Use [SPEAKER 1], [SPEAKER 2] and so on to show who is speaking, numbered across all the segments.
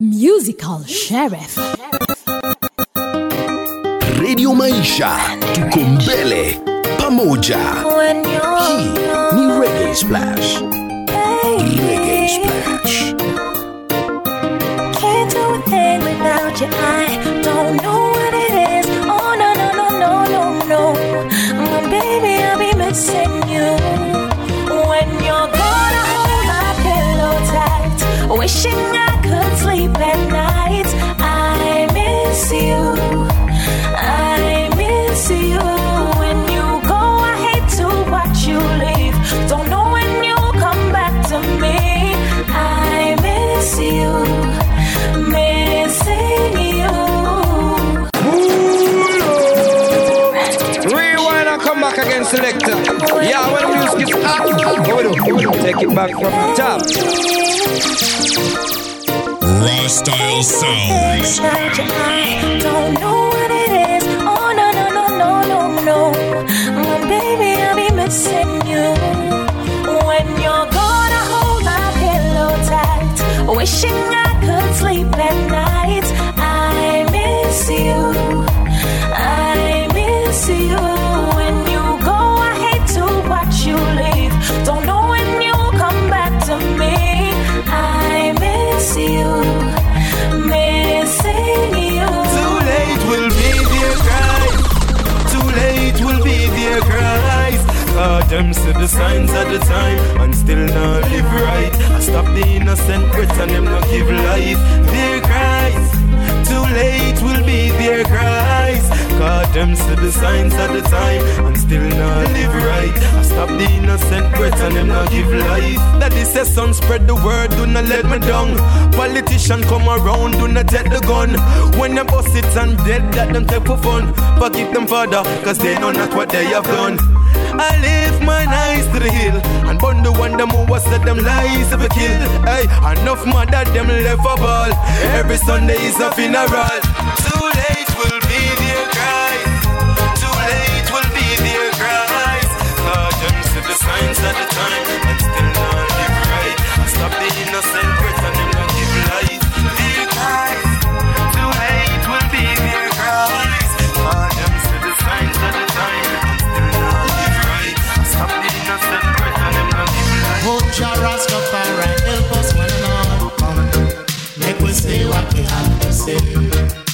[SPEAKER 1] Musical Sheriff.
[SPEAKER 2] Radio Maisha, tuko mbele pamoja. Hii ni Reggae Splash. Reggae Splash.
[SPEAKER 3] Can't do a thing without you. I don't know what
[SPEAKER 4] selector. Yeah, when the music is hot, what we do? Take it back from the top.
[SPEAKER 5] Raw style sounds.
[SPEAKER 3] I don't know what it is. Oh no no no no no no. My baby, I'll be missing you when you're gone. I hold my pillow tight, wishing I could sleep at night.
[SPEAKER 6] Still not live right. I stop the innocent breath and them not give life. Their cries. Too late will be their cries. God them see the signs at the time and still not live right. I stop the innocent breath and them not give life. That is a son spread the word, do not let me down. Politician come around, do not take the gun. When them bust it and dead, that them take for fun. Forgive them father, cause they know not what they have done. I lift my eyes to the hill the one them who was set them lies of a kill. Hey, enough mother them left a ball. Every Sunday is a funeral. What we have to say.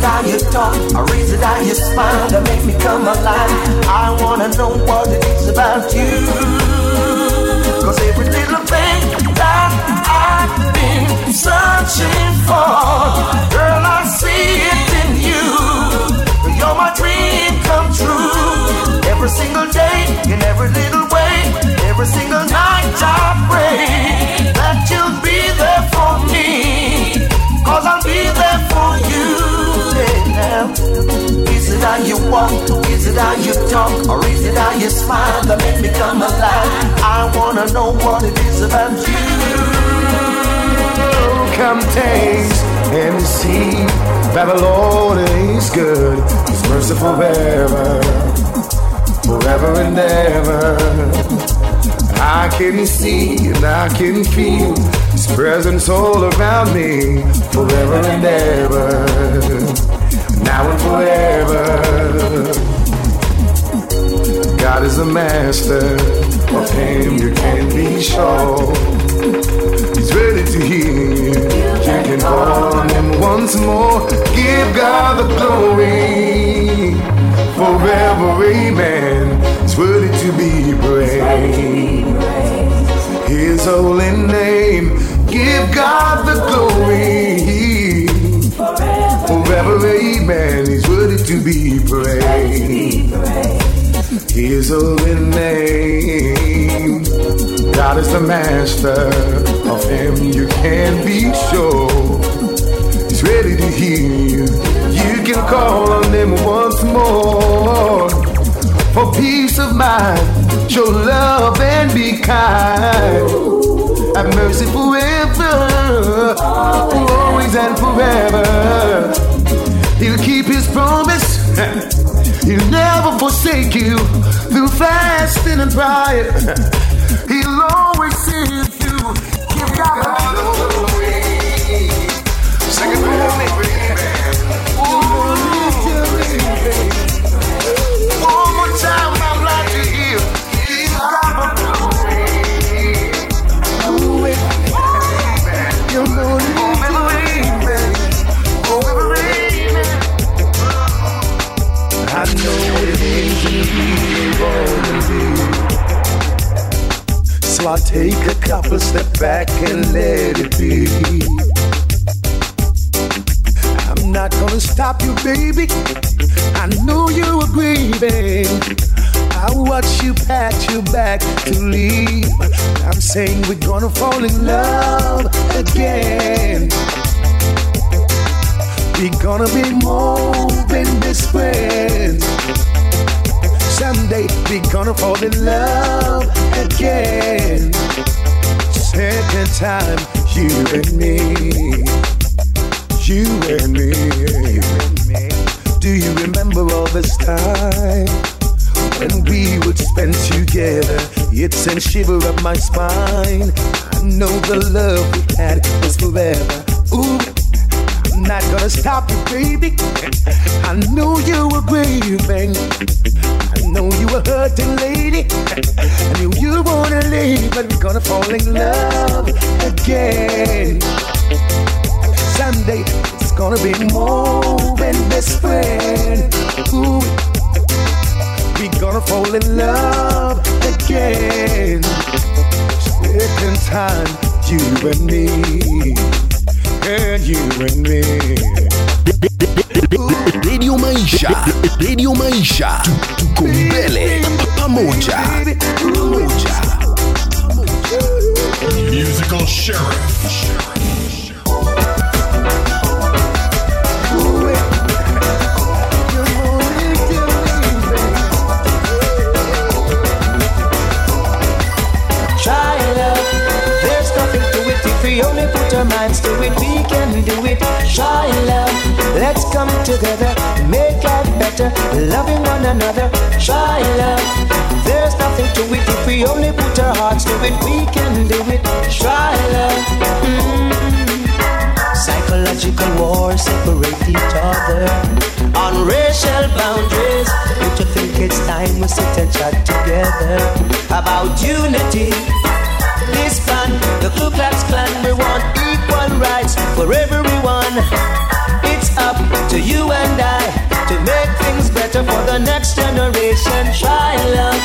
[SPEAKER 6] it how you talk, I raise it how you smile to make me come alive. I wanna know what it is about you. Cause every little thing that I've been searching for, girl, I see it in you. You're my dream come true. Every single day, in every little way,
[SPEAKER 7] every single night I pray that you'll be there Is it how you walk? Is it how you talk? Or is it how you smile that make me come alive? I wanna know what it is about you. Come taste and see that the Lord is good. He's merciful forever, forever and ever. I can see and I can feel His presence all around me forever and ever now and forever. God is the master, of him you can be sure. He's ready to
[SPEAKER 8] heal you. You can call on him once more. Give God the
[SPEAKER 7] glory. Forever, amen. He's worthy to be praised. His holy name. Give God be praised. He is a name. God is the
[SPEAKER 1] master. Of
[SPEAKER 5] him you can be sure. He's
[SPEAKER 3] ready to hear you. You can call on him once more. For peace
[SPEAKER 9] of mind, show love and be kind have mercy forever, always and forever. He'll keep his promise. He'll never forsake you through fasting and prayer. He'll always see take a couple step back and let it be. I'm not gonna stop you, baby. I know you were grieving. I watch you pat your back to leave. I'm saying we're gonna fall in love again. We're gonna be more than best friends. Someday we're gonna fall in love again. Second time, you and me. You and me. Do you remember all this time? When we would spend together, it sent shiver up my spine. I know the love we had was forever. Ooh, not gonna stop you, baby. I know you were grieving. I know you were hurting, lady. I knew you wanna leave, but we're gonna fall in love again. Someday it's gonna be more than best friend. Ooh, we're gonna fall in love again. Second time, you and me, and you and me.
[SPEAKER 2] Radio Maisha, Radio Maisha, Tu- tuko mbele pamoja, pamoja.
[SPEAKER 5] Musical Sheriff.
[SPEAKER 10] Hearts it. We can do it. Try love. Mm. Psychological wars separate each other on racial boundaries. Don't you think it's time we sit and chat together about unity? This plan, the Ku Klux Klan, we want equal rights for everyone. It's up to you and I to make things better for the next generation. Try love.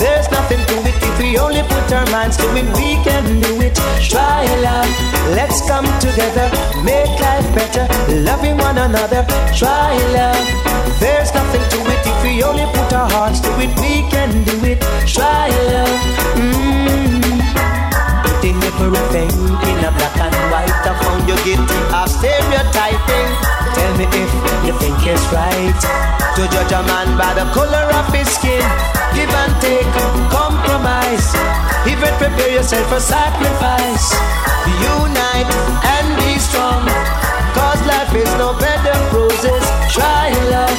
[SPEAKER 10] There's nothing to it if we only put our minds to it. We can do it. Try love. Let's come together, make life better, loving one another. Try love. There's nothing to it if we only put our hearts to it. We can do it. Try love. Mm. Putting everything in a black and white. I found you guilty of stereotyping. To judge a man by the color of his skin. Give and take, compromise. Even prepare yourself for sacrifice. Unite and be strong. Cause life is no bed of roses. Try love.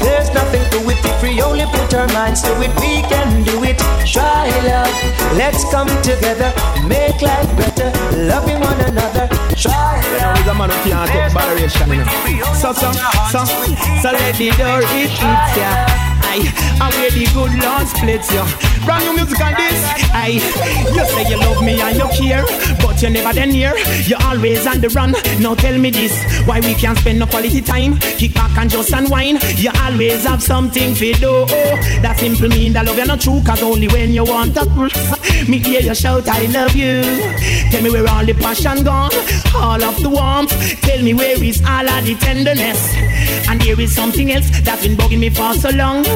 [SPEAKER 10] There's nothing to it if we only put our minds to it. We can do it. Try love. Let's come together, make life better, loving one another. Try love.
[SPEAKER 11] He's a man who can't take moderation. So, so, so, so let the door it hits and where the good Lord splits you. Brand new music on this. Aye, you say you love me and you care, but you never then near. You're always on the run. Now tell me this, why we can't spend no quality time? Kick back and just unwind. You always have something to do. That simple mean that love you're not true, cause only when you want to. Me hear you shout, I love you. Tell me where all the passion gone, all of the warmth. Tell me where is all of the tenderness. And there is something else that's been bugging me for so long.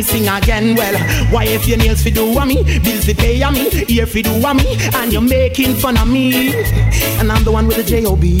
[SPEAKER 11] Me sing again. Well, why if your nails fi do a me, bills fi pay a me, ear fi do a me, and you're making fun of me, and I'm the one with the J O B.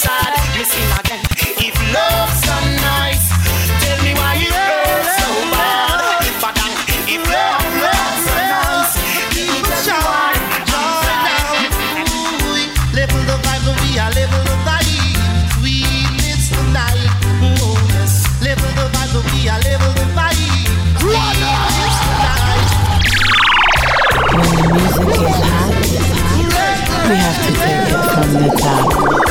[SPEAKER 11] sad. Me sing again. If love's so nice, tell me why it hurts so bad. Badang, if love, love's so nice, why I'm sad.
[SPEAKER 6] Level the vibe, we are level the vibe. Sweetness tonight. Oh yes. Level the vibe, we are level the vibe. Tonight.
[SPEAKER 12] When the music is hot, we have to take it from the top.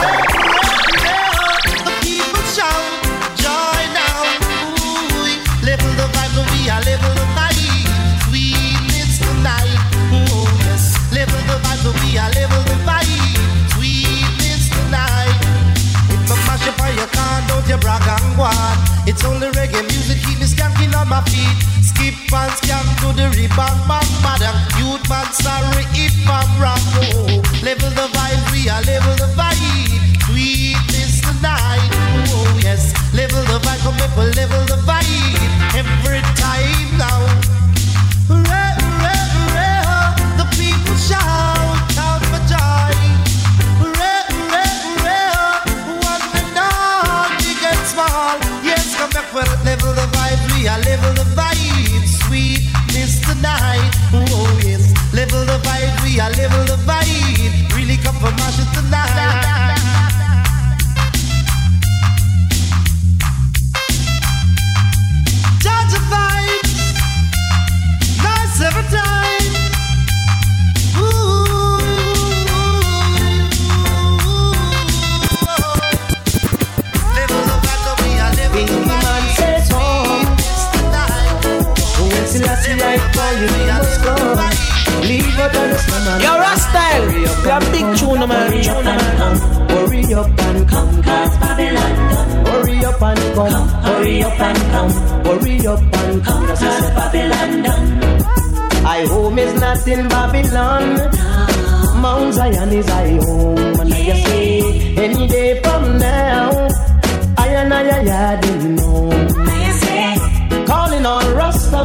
[SPEAKER 6] On. Skip and skank to the rebound, bang, bang. Youth man, sorry if I'm wrong. Oh, level the vibe, we are level the vibe. Sweetness tonight. Oh, yes. Level the vibe, come up, level the vibe. Every vibe. We come.
[SPEAKER 10] Leave out on the summer.
[SPEAKER 11] Yo, a big tuna man.
[SPEAKER 10] Hurry up and come, cause Babylon done. Hurry up and come, hurry up and come, hurry up and come, cause Babylon done. I home is not in Babylon. Mount Zion is I home, and I say any day from now, I and I, I, I didn't know. Calling on Rasta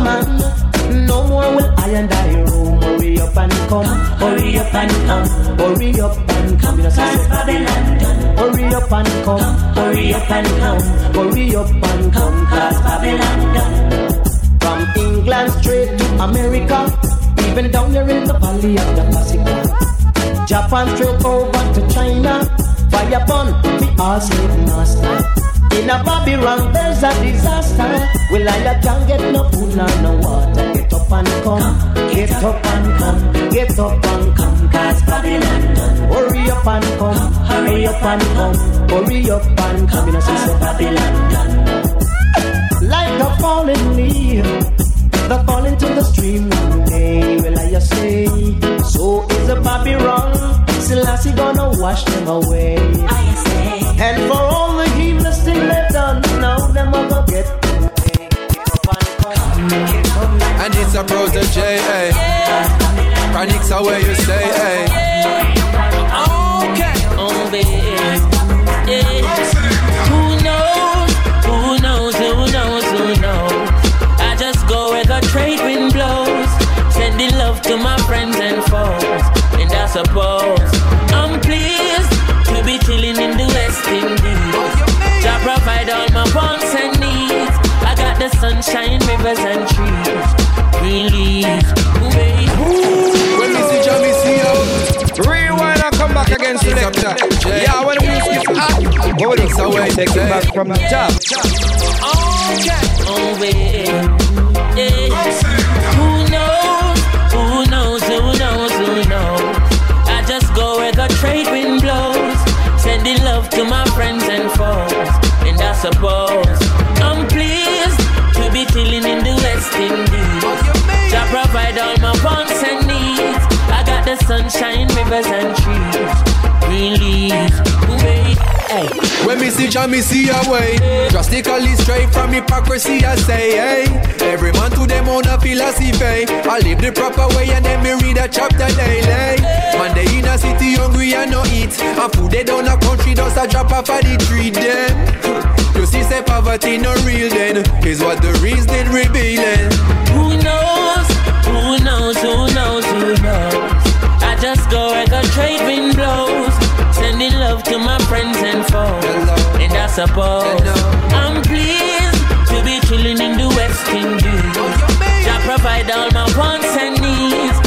[SPEAKER 10] more will I and I roam. Hurry up and come, hurry up and come, hurry up and come, say Babylon done. Hurry up and come, hurry up and come, hurry up and come, cause Babylon done. From England straight to America, even down here in the valley of the Pacific. Japan straight over to China, fire upon the all slave master. In a Babylon there's a disaster. Well, I can't get no food nor no water. Get up and come, get up and come, get up and come, cause Babylon done. Hurry up and come, hurry up and come, hurry up and come, you know, say Babylon done. Like a falling leaf, the fall into the stream one day. Well, I just say, so is a Babylon. Selassie gonna wash them away. And for all the heedless thing they've done, now them a go get
[SPEAKER 13] And it's a protege, eh? Chronics are where you stay, eh?
[SPEAKER 14] Okay. Oh, baby. Yeah. Who knows? Who knows? Who knows? Who knows? I just go where the trade wind blows. Sending love to my friends and foes. And I suppose I'm pleased to be chilling in the West Indies. Jah provide all my wants and needs. I got the sunshine, rivers and trees relief.
[SPEAKER 13] When me see Jamie see out, rewind and come back again, selector. Yeah, when the music up, what we do? So we take it back from the top. Okay.
[SPEAKER 14] Oh, baby. Yeah. Who knows? Who knows? Who knows? Who knows? I just go where the trade wind blows. Sending love to my friends and foes. And I suppose I'm pleased to be chilling in trust.
[SPEAKER 15] Jah
[SPEAKER 14] provide all my wants and needs. I got the sunshine, rivers and trees. Believe
[SPEAKER 3] When me see Jah, me see a way. Drastically straight from hypocrisy, I say, hey. Every man to them own a philosophy. I live the proper way and then me read a chapter daily. Man, they in a city hungry and no eat. And food they down a country, does a drop off of the tree, them. You see, say poverty no real then is what the reason revealing.
[SPEAKER 14] Who knows? Who knows? Who knows? Who knows? I just go where the trade wind blows. Sending love to my friends and foes. And I suppose I'm pleased to be chilling in the West Indies. Oh, I provide all my wants and needs.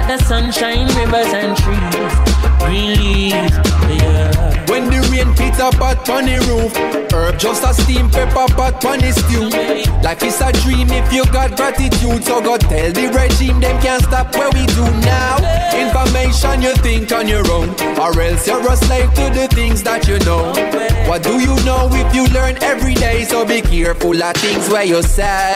[SPEAKER 14] Got the sunshine, rivers and trees. Green leaves, yeah.
[SPEAKER 3] When the rain hits a pot on the roof, herb just a steam pepper pot on the stew. Life is a dream if you got gratitude, so go tell the regime them can't stop where we do now. Information you think on your own, or else you're a slave to the things that you know. What do you know if you learn every day? So be careful of things where you say.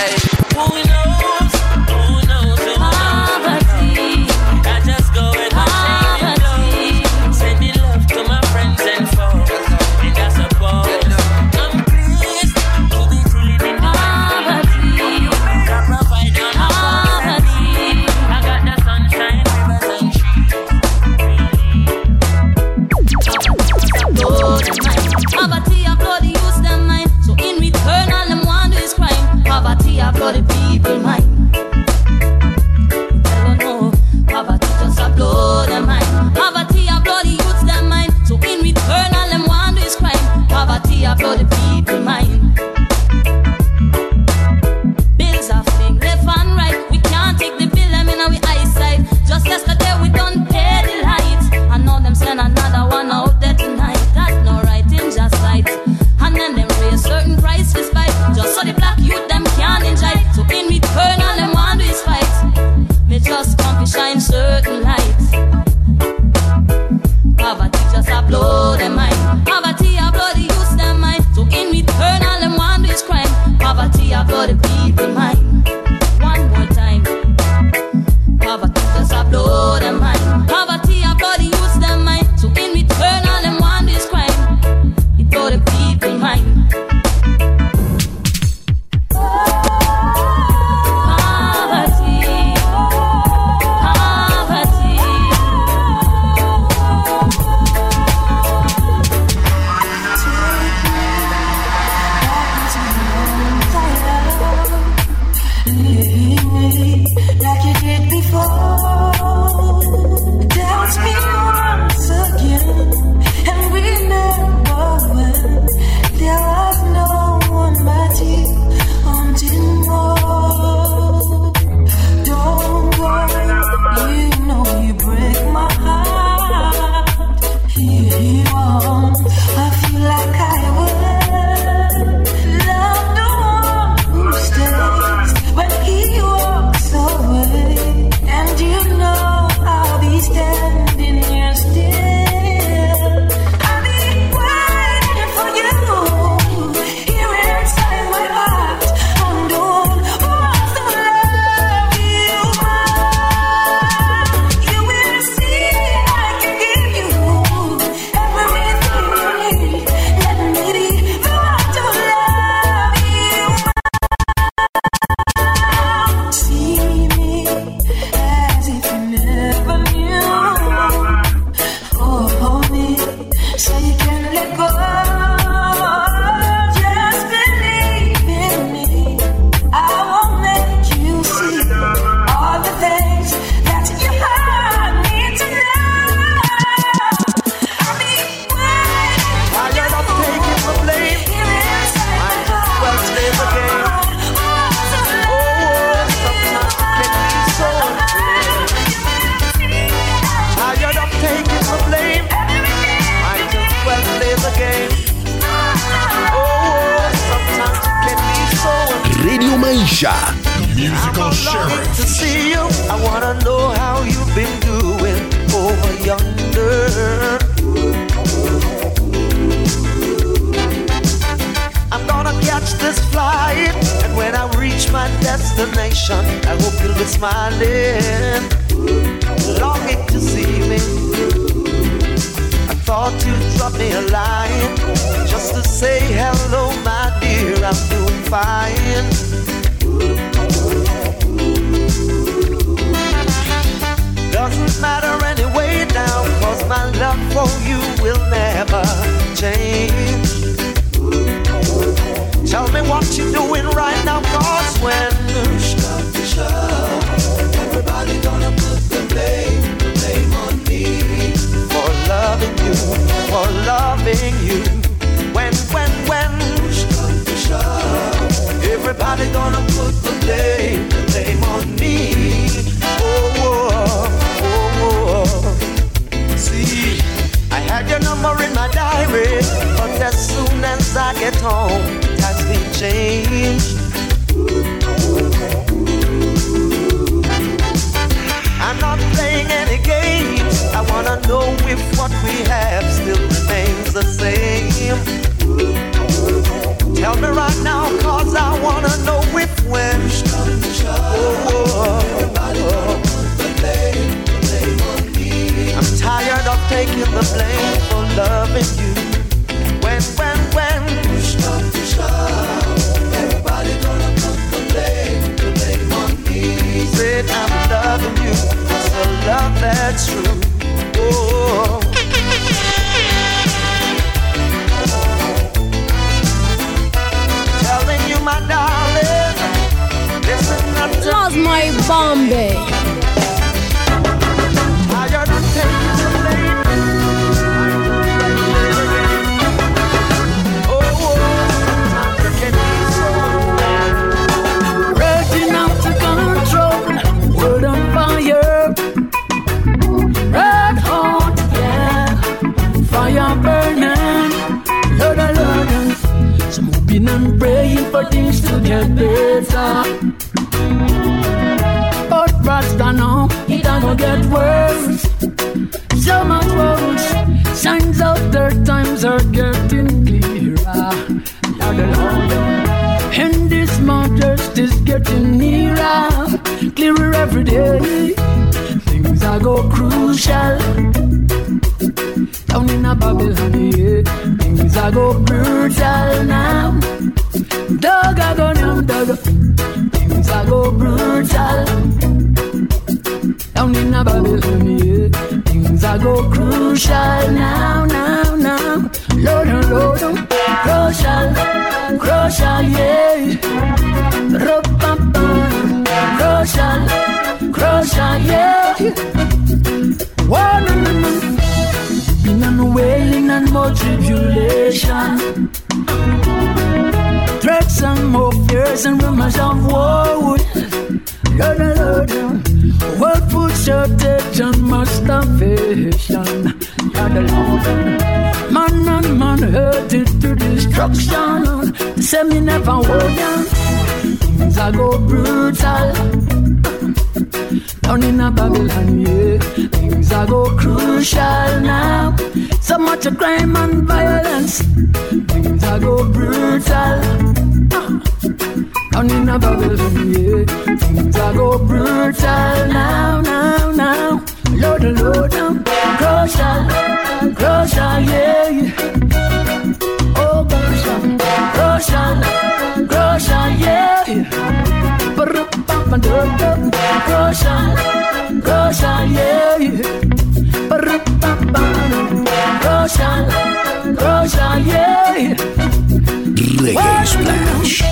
[SPEAKER 2] Maisha.
[SPEAKER 16] Musical sheriff.
[SPEAKER 17] to see you. I wanna know how you've been doing over yonder. I'm gonna catch this flight, and when I reach my destination, I hope you'll be smiling, longing to see me. I thought you'd drop me a line just to say hello, my dear. I'm doing fine. Doesn't matter anyway now, cause my love for you will never change. Tell me what you're doing right now, cause when everybody gonna put the blame, the blame on me for loving you, for loving you. Everybody gonna put the blame, the blame on me. Oh, oh, oh, oh. See, I had your number in my diary, but as soon as I get home, it has been of the blame for loving you. When, when, when. Everybody gonna the blame, blame on me. Said I'm loving you, it's a love that's true. Oh. Telling you, my darling, listen up to
[SPEAKER 18] Lost my Bombay.
[SPEAKER 19] For things to get better. But Rasta now, it gonna get worse. So much worse. Signs of third times are getting clearer. Lord, Lord. And this modest is getting nearer, clearer every day. Things are go crucial. Down in a Babylon, yeah. Things are go brutal now. Dog a go yum dog. Things are go brutal. Down in a Babylon, yeah. Things are go crucial now, now, now. Lord, oh, Lord, oh. crucial, crucial, yeah. Ru-pa-pa. Crucial, crucial, yeah. One, mm, mm, mm. been on wailing and more tribulation. Threats and more fears and rumors of war. World food shortage and starvation. Oh, Lord, man and man hurted to destruction. Say me never hold on. Things are go brutal. Down in a Babylon, yeah. Things are go crucial now. So much of crime and violence. Things are go brutal. Down in a Babylon, yeah. Things are go brutal now, now, now. Lord, oh, Lord, Crucial, crucial, yeah. Crucial, crucial, yeah.
[SPEAKER 2] Reggae Splash.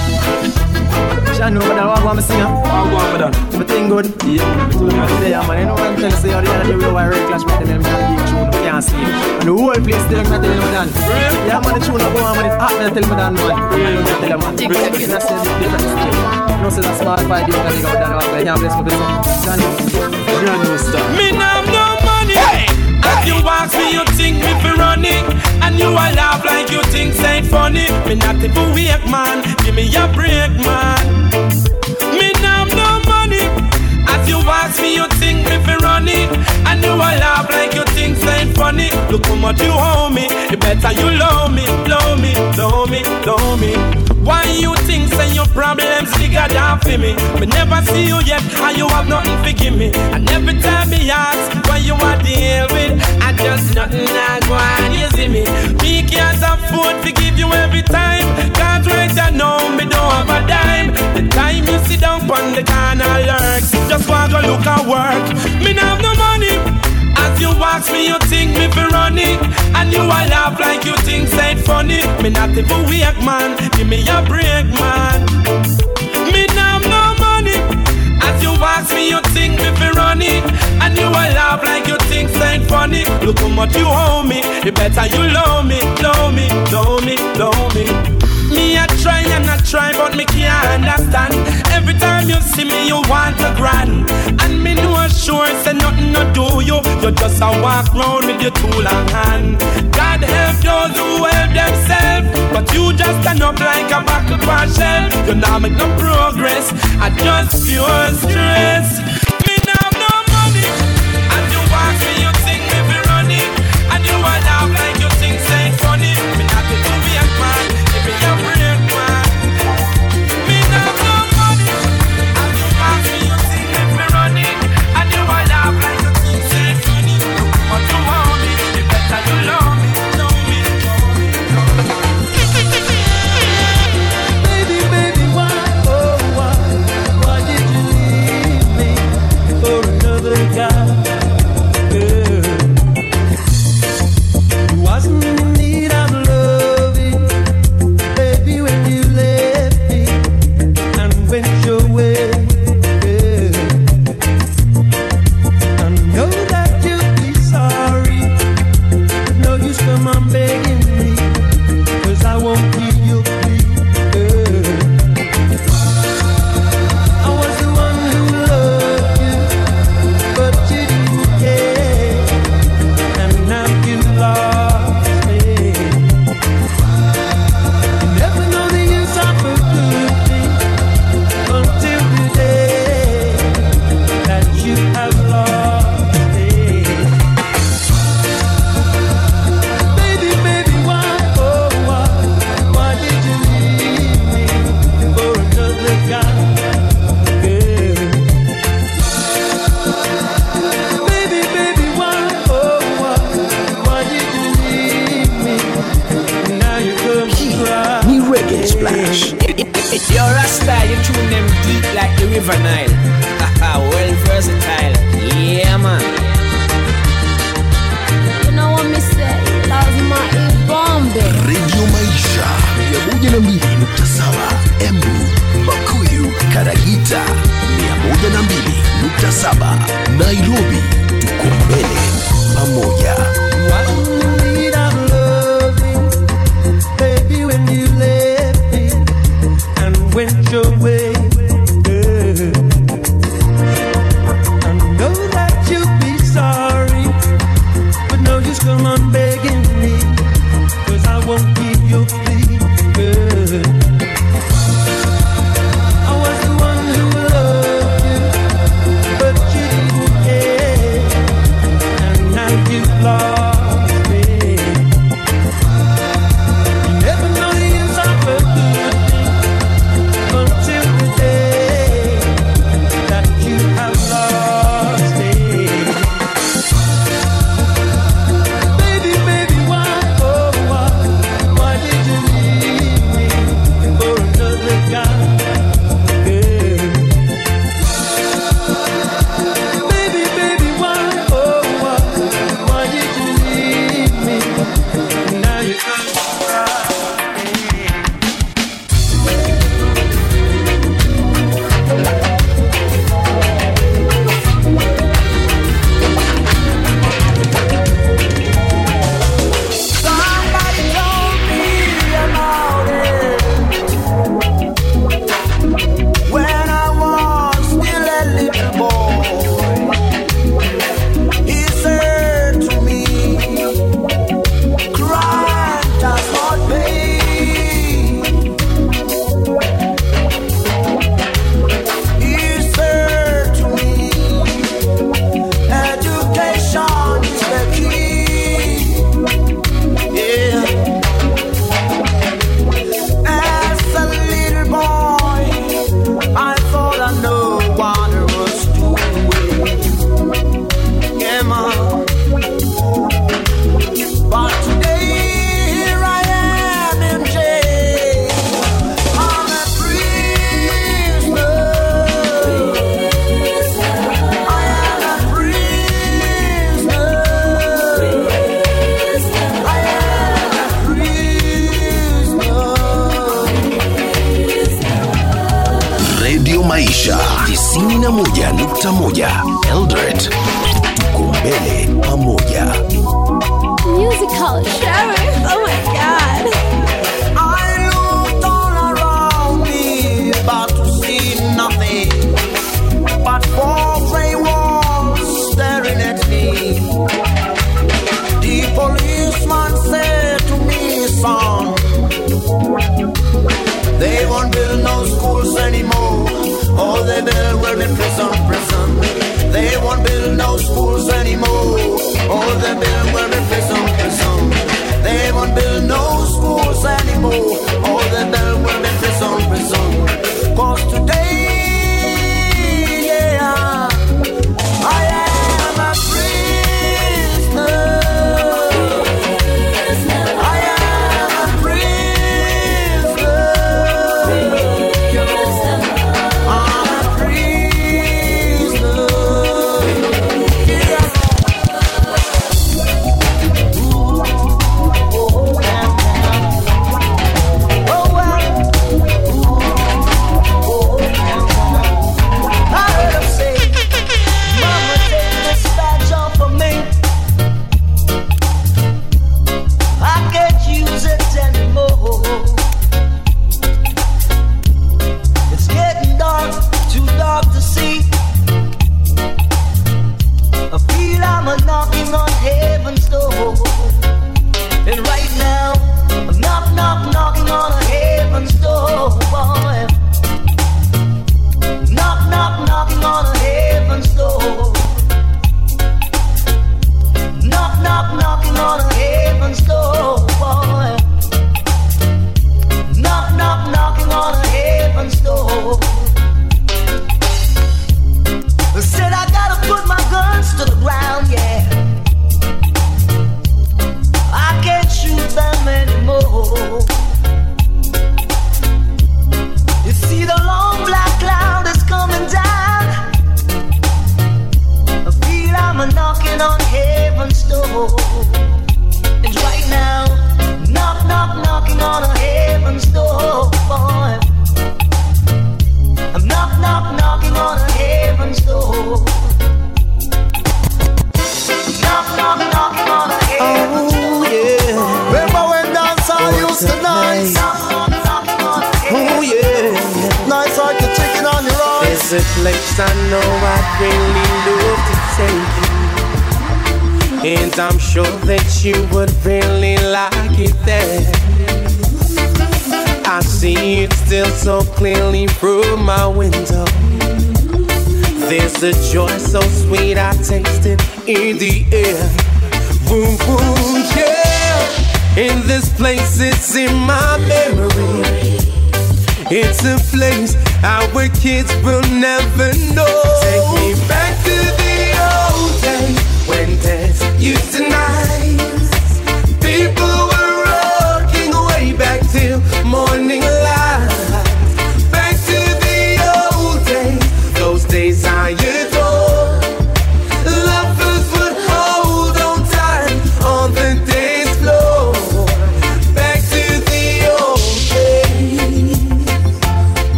[SPEAKER 20] Sean, over there, what I'm singing? What I'm going for But thing good. Yeah. Today, man, you know what I'm telling you, say, you're the other day, we were Red Clash, man, them can't give tune, we can't see it. And the whole place, they don't tell you, man. Yeah, man, the tune, go on, man, it's hot, man, tell me, man, man. Yeah, tell you, man. That's the difference. You know, say that's Spotify, you can go down, man, yeah, bless me, bless me. Johnny, brand new stuff.
[SPEAKER 21] Me nah have no money. As you ask me, you think me for running, and you a laugh like you think say funny. Me not even wake man, give me a break man. Me have no money. As you ask me, you think running, and you a laugh like you think say funny. Look how much you owe me, the better you love me, love me, love me, love me. Why you think say your problems bigger than for me? Me never see you yet, and you have nothing to give me. And every time me ask what you want to deal with, and you a laugh like you think said funny. Me not even weak man, give me a break man. Me not no money. As you ask me, you think me for running, and you a laugh like you think said funny. Look how much you owe me, you better you love me, love me, love me, love me. Me I try and I try, but me can't understand. Every time you see me, you want a grand, and me know sure say nothing to do you. You just a walk round with your tool and hand. God help those who help themselves, but you just stand up like a buckle shelf. You now make no progress, I just pure stress.
[SPEAKER 11] Yeah.
[SPEAKER 17] you
[SPEAKER 21] would really like it there. I see it still so clearly through my window. There's a joy so sweet I taste it in the air. Boom, boom, yeah. In this place, it's in my memory. It's a place our kids will never know. Take me back to the old days when dance used to night.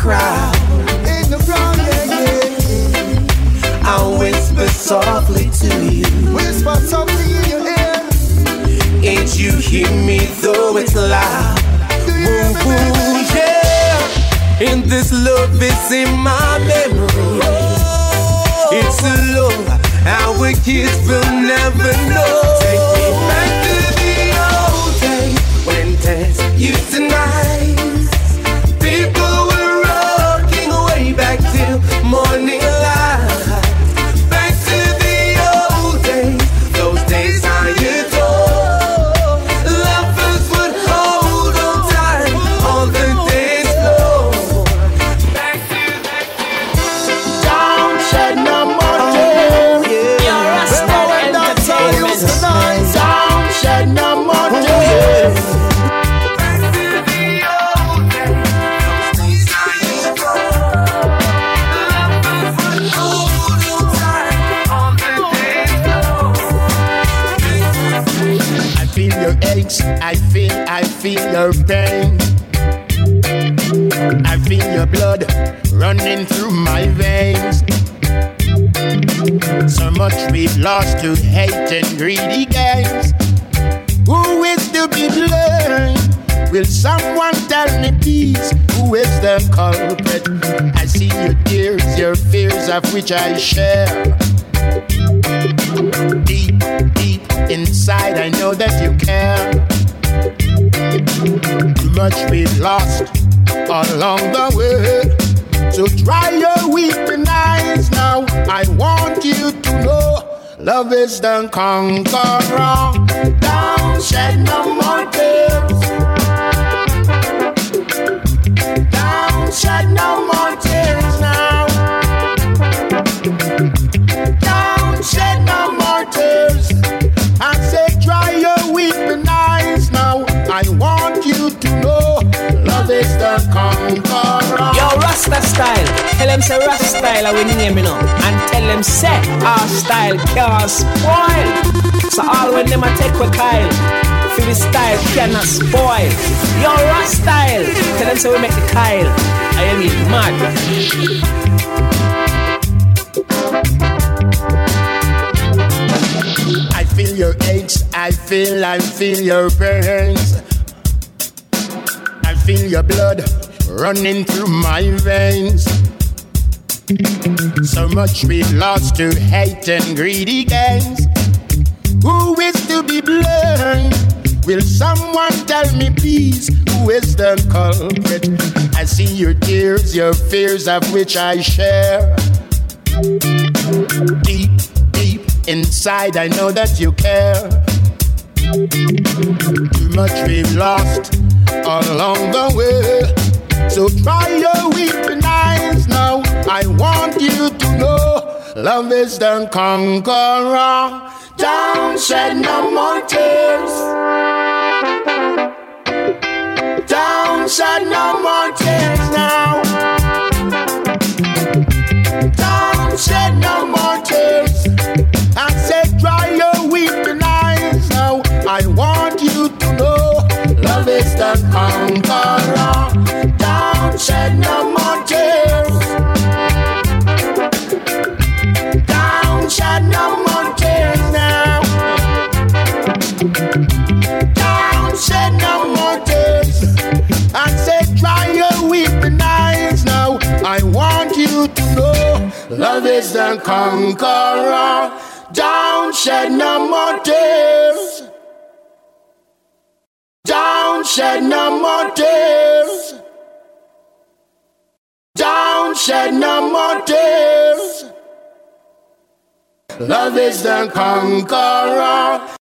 [SPEAKER 21] crowd.
[SPEAKER 9] In the crowd, yeah, yeah.
[SPEAKER 21] I'll whisper softly to you.
[SPEAKER 9] Whisper softly in your ear.
[SPEAKER 21] Ain't you hear me though it's loud? Ooh, ooh, yeah. And this love is in my memory. It's a love our kids will never know.
[SPEAKER 6] Pain. I feel your blood running through my veins. So much we've lost to hate and greedy games. Who is to be blamed? Will someone tell me, please, who is the culprit? I see your tears, your fears of which I share. Deep, deep inside, I know that you care. Much we've lost along the way. So dry your weeping eyes now. I want you to know love is the conqueror. Don't shed no more tears. Don't shed no
[SPEAKER 11] style. Tell them say Rasta style are we name you know. And tell them say our style can't spoil. So all when them a take with Kyle. feel the style cannot spoil. Yo, Rasta style. Tell them say we make the Kyle. I am it mad.
[SPEAKER 6] I feel your aches, I feel, I feel your pains. I feel your blood running through my veins. So much we've lost to hate and greedy gains. Who is to be blamed? Will someone tell me, please, who is the culprit? I see your tears, your fears of which I share. Deep, deep inside, I know that you care. Too much we've lost along the way. So try your weeping eyes now. I want you to know love is the conqueror. Don't shed no more tears. Don't shed no more tears now. Shed no more tears. Don't shed no more tears now. Don't shed no more tears. I said, dry your weeping eyes now. I want you to know love is the conqueror. Don't shed no more tears. Don't shed no more tears. Don't shed no more tears. Love is the conqueror.